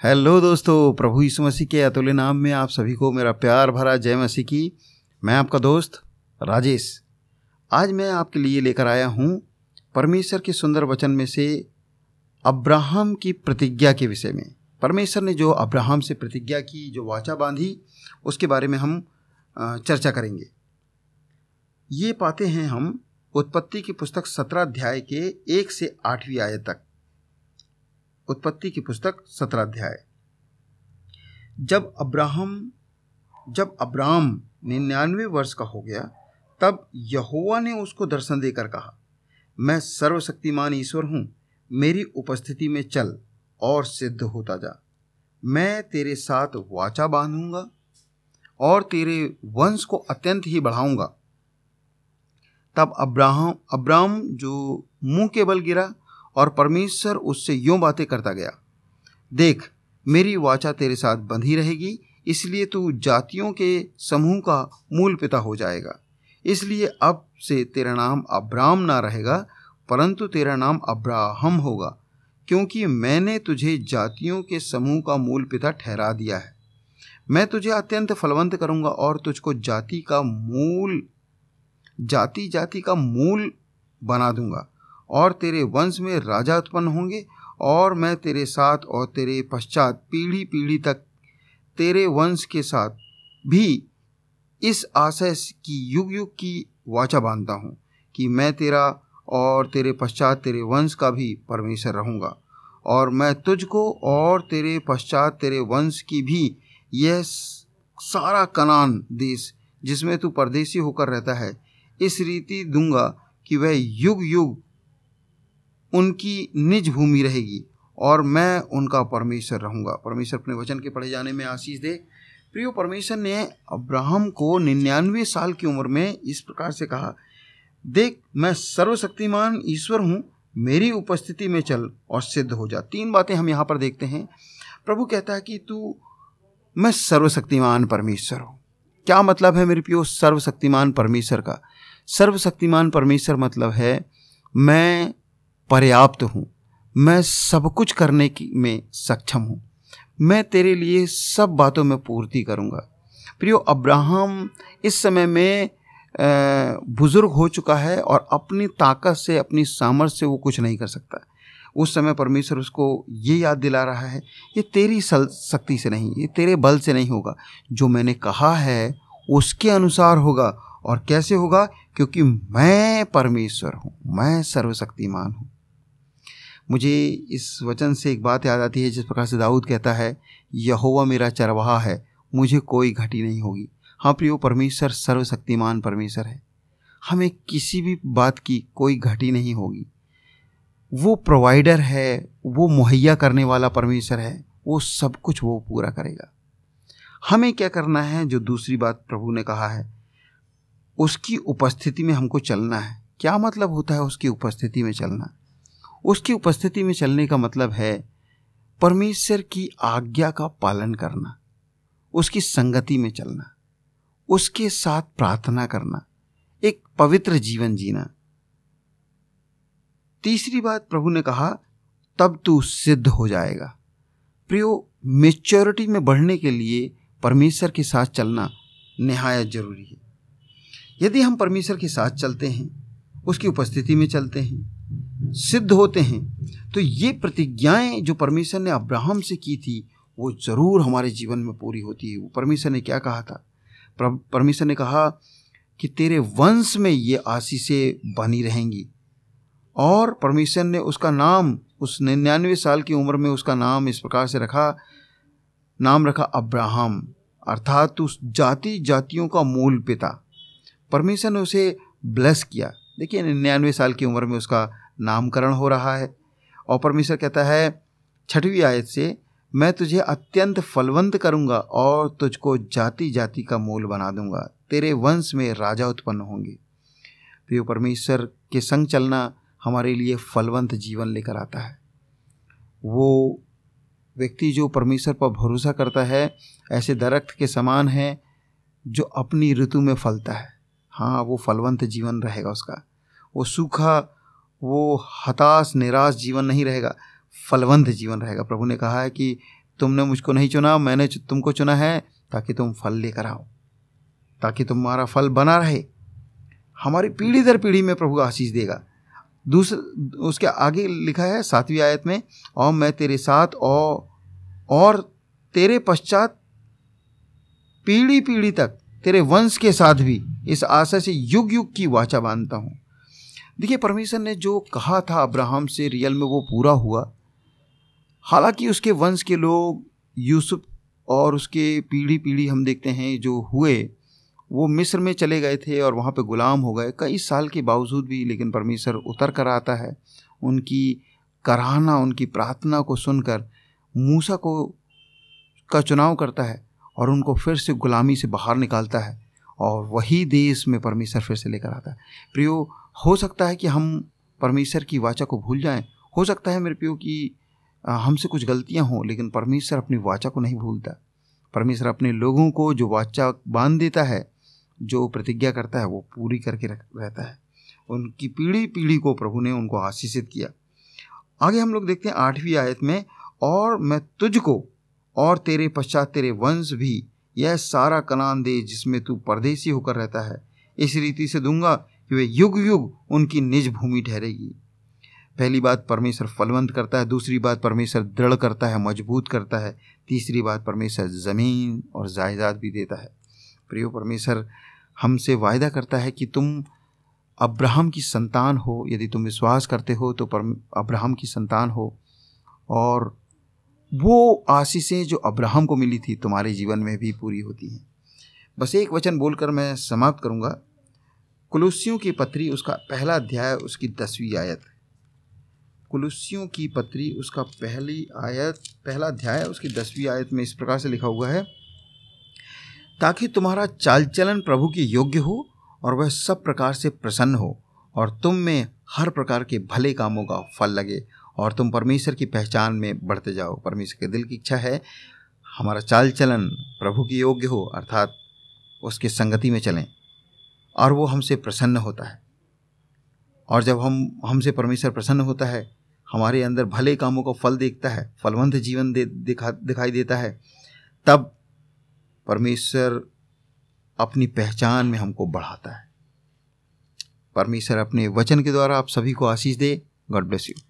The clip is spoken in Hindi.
हेलो दोस्तों, प्रभु यीशु मसीह के अतुल्य नाम में आप सभी को मेरा प्यार भरा जय मसीह की। मैं आपका दोस्त, राजेश। आज मैं आपके लिए लेकर आया हूँ परमेश्वर के सुंदर वचन में से अब्राहम की प्रतिज्ञा के विषय में। परमेश्वर ने जो अब्राहम से प्रतिज्ञा की, जो वाचा बांधी, उसके बारे में हम चर्चा करेंगे। ये पाते हैं हम उत्पत्ति की पुस्तक सत्रह अध्याय के एक से आठवीं आयत तक। उत्पत्ति की पुस्तक सत्रह अध्याय। जब अब्राहम जब अब्राहम निन्यानवे वर्ष का हो गया, तब यहोवा ने उसको दर्शन देकर कहा, मैं सर्वशक्तिमान ईश्वर हूँ, मेरी उपस्थिति में चल और सिद्ध होता जा। मैं तेरे साथ वाचा बांधूँगा और तेरे वंश को अत्यंत ही बढ़ाऊँगा। तब अब्राहम अब्राहम जो मुँह के बल गिरा और परमेश्वर उससे यूँ बातें करता गया, देख, मेरी वाचा तेरे साथ बंधी रहेगी, इसलिए तू जातियों के समूह का मूल पिता हो जाएगा। इसलिए अब से तेरा नाम अब्राम ना रहेगा, परंतु तेरा नाम अब्राहम होगा, क्योंकि मैंने तुझे जातियों के समूह का मूल पिता ठहरा दिया है। मैं तुझे अत्यंत फलवंत करूँगा और तुझको जाति का मूल जाति जाति का मूल बना दूँगा। और तेरे वंश में राजा उत्पन्न होंगे और मैं तेरे साथ और तेरे पश्चात पीढ़ी पीढ़ी तक तेरे वंश के साथ भी इस आशय की युग युग की वाचा बांधता हूँ कि मैं तेरा और तेरे पश्चात तेरे वंश का भी परमेश्वर रहूँगा। और मैं तुझको और तेरे पश्चात तेरे वंश की भी यह सारा कनान देश जिसमें तू परदेसी होकर रहता है, इस रीति दूँगा कि वह युग युग उनकी निज भूमि रहेगी और मैं उनका परमेश्वर रहूँगा। परमेश्वर अपने वचन के पढ़े जाने में आशीष दे। प्रियो, परमेश्वर ने अब्राहम को निन्यानवे साल की उम्र में इस प्रकार से कहा, देख, मैं सर्वशक्तिमान ईश्वर हूँ, मेरी उपस्थिति में चल और सिद्ध हो जा। तीन बातें हम यहाँ पर देखते हैं। प्रभु कहता है कि तू, मैं सर्वशक्तिमान परमेश्वर हूँ। क्या मतलब है मेरे प्रियो, सर्वशक्तिमान परमेश्वर का? सर्वशक्तिमान परमेश्वर मतलब है, मैं पर्याप्त हूँ। मैं सब कुछ करने की में सक्षम हूँ। मैं तेरे लिए सब बातों में पूर्ति करूँगा। प्रियो, अब्राहम इस समय में बुज़ुर्ग हो चुका है और अपनी ताकत से, अपनी सामर्थ्य से वो कुछ नहीं कर सकता। उस समय परमेश्वर उसको ये याद दिला रहा है, ये तेरी शक्ति से नहीं, ये तेरे बल से नहीं होगा। जो मैंने कहा है, उसके अनुसार होगा। और कैसे होगा? क्योंकि मैं परमेश्वर हूँ, मैं सर्वशक्तिमान हूँ। मुझे इस वचन से एक बात याद आती है, जिस प्रकार से दाऊद कहता है, यहोवा मेरा चरवाहा है, मुझे कोई घटी नहीं होगी। हाँ प्रियो, परमेश्वर सर्वशक्तिमान परमेश्वर है। हमें किसी भी बात की कोई घटी नहीं होगी। वो प्रोवाइडर है, वो मुहैया करने वाला परमेश्वर है, वो सब कुछ वो पूरा करेगा। हमें क्या करना है, जो दूसरी बात प्रभु ने कहा है? उसकी उपस्थिति में हमको चलना है। क्या मतलब होता है उसकी उपस्थिति में चलना? उसकी उपस्थिति में चलने का मतलब है परमेश्वर की आज्ञा का पालन करना, उसकी संगति में चलना, उसके साथ प्रार्थना करना, एक पवित्र जीवन जीना। तीसरी बात प्रभु ने कहा, तब तू सिद्ध हो जाएगा। प्रियो मेच्योरिटी में बढ़ने के लिए परमेश्वर के साथ चलना नहायत ज़रूरी है। यदि हम परमेश्वर के साथ चलते हैं, उसकी उपस्थिति में चलते हैं सिद्ध होते हैं। तो ये प्रतिज्ञाएँ जो परमेश्वर ने अब्राहम से की थी, वो ज़रूर हमारे जीवन में पूरी होती है। वो परमेश्वर ने क्या कहा था? परमेश्वर ने कहा कि तेरे वंश में ये आशीषें बनी रहेंगी। और परमेश्वर ने उसका नाम, उस निन्यानवे साल की उम्र में उसका नाम इस प्रकार से रखा, नाम रखा अब्राहम, अर्थात उस जाति जातियों का मूल पिता। परमेश्वर ने उसे ब्लेस किया। देखिए, निन्यानवे साल की उम्र में उसका नामकरण हो रहा है। और परमेश्वर कहता है, छठवीं आयत से, मैं तुझे अत्यंत फलवंत करूँगा और तुझको जाति जाति का मूल बना दूँगा। तेरे वंश में राजा उत्पन्न होंगे। प्रिय परमेश्वर के संग चलना हमारे लिए फलवंत जीवन लेकर आता है। वो व्यक्ति जो परमेश्वर पर भरोसा करता है, ऐसे दरख्त के समान है, जो अपनी ऋतु में फलता है। हाँ वो फलवंत जीवन रहेगा उसका। वो सूखा वो हताश, निराश जीवन नहीं रहेगा, फलवंत जीवन रहेगा। प्रभु ने कहा है कि तुमने मुझको नहीं चुना, मैंने तुमको चुना है ताकि तुम फल लेकर आओ, ताकि तुम्हारा फल बना रहे। हमारी पीढ़ी दर पीढ़ी में प्रभु आशीष देगा। दूसरे उसके आगे लिखा है सातवीं आयत में, और मैं तेरे साथ और और तेरे पश्चात पीढ़ी पीढ़ी तक, तेरे वंश के साथ भी इस आशा से युग युग की वाचा बांधता हूँ। देखिए, परमेश्वर ने जो कहा था अब्राहम से रियल में वो पूरा हुआ। हालाँकि उसके वंश के लोग, यूसुफ और उसके पीढ़ी पीढ़ी हम देखते हैं, जो हुए, वो मिस्र में चले गए थे और वहाँ पे गुलाम हो गए। कई साल के बावजूद भी, लेकिन परमेश्वर उतर कर आता है। उनकी कराहना, उनकी प्रार्थना को सुनकर मूसा को, का चुनाव करता है और उनको फिर से गुलामी से बाहर निकालता है। और वही देश में परमेश्वर फिर से लेकर आता है। प्रियो, हो सकता है कि हम परमेश्वर की वाचा को भूल जाएँ। हो सकता है मेरे प्रियो कि हमसे कुछ गलतियाँ हों, लेकिन परमेश्वर अपनी वाचा को नहीं भूलता। परमेश्वर अपने लोगों को जो वाचा बाँध देता है, जो प्रतिज्ञा करता है, वो पूरी करके रहता है। उनकी पीढ़ी पीढ़ी को प्रभु ने उनको आशीषित किया। आगे हम लोग देखते हैं आठवीं आयत में, और मैं तुझको और तेरे पश्चात तेरे वंश भी यह सारा कनान दे जिसमें तू परदेसी होकर रहता है। इस रीति से दूँगा कि वे युग युग उनकी निज भूमि ठहरेगी। पहली बात परमेश्वर फलवंत करता है, दूसरी बात परमेश्वर दृढ़ करता है, मज़बूत करता है, तीसरी बात परमेश्वर ज़मीन और जायदाद भी देता है। प्रियो परमेश्वर, हमसे वायदा करता है कि तुम अब्राहम की संतान हो। यदि तुम विश्वास करते हो तो अब्राहम की संतान हो और वो आशीषें जो अब्राहम को मिली थी तुम्हारे जीवन में भी पूरी होती हैं। बस एक वचन बोलकर मैं समाप्त करूँगा। कुलुसियों की पत्री, उसका पहला अध्याय, उसकी दसवीं आयत। कुलुसियों की पत्री, उसका पहली आयत, पहला अध्याय, उसकी दसवीं आयत में इस प्रकार से लिखा हुआ है, ताकि तुम्हारा चाल चलन प्रभु के योग्य हो और वह सब प्रकार से प्रसन्न हो और तुम में हर प्रकार के भले कामों का फल लगे और तुम परमेश्वर की पहचान में बढ़ते जाओ। परमेश्वर के दिल की इच्छा है, हमारा चाल चलन प्रभु के योग्य हो, अर्थात उसके संगति में चलें, और वो हमसे प्रसन्न होता है। और जब हम, हमसे परमेश्वर प्रसन्न होता है, हमारे अंदर भले कामों का फल देखता है, फलवंत जीवन दे, दिखा, दिखाई देता है, तब परमेश्वर अपनी पहचान में हमको बढ़ाता है। परमेश्वर अपने वचन के द्वारा आप सभी को आशीष दे। God bless you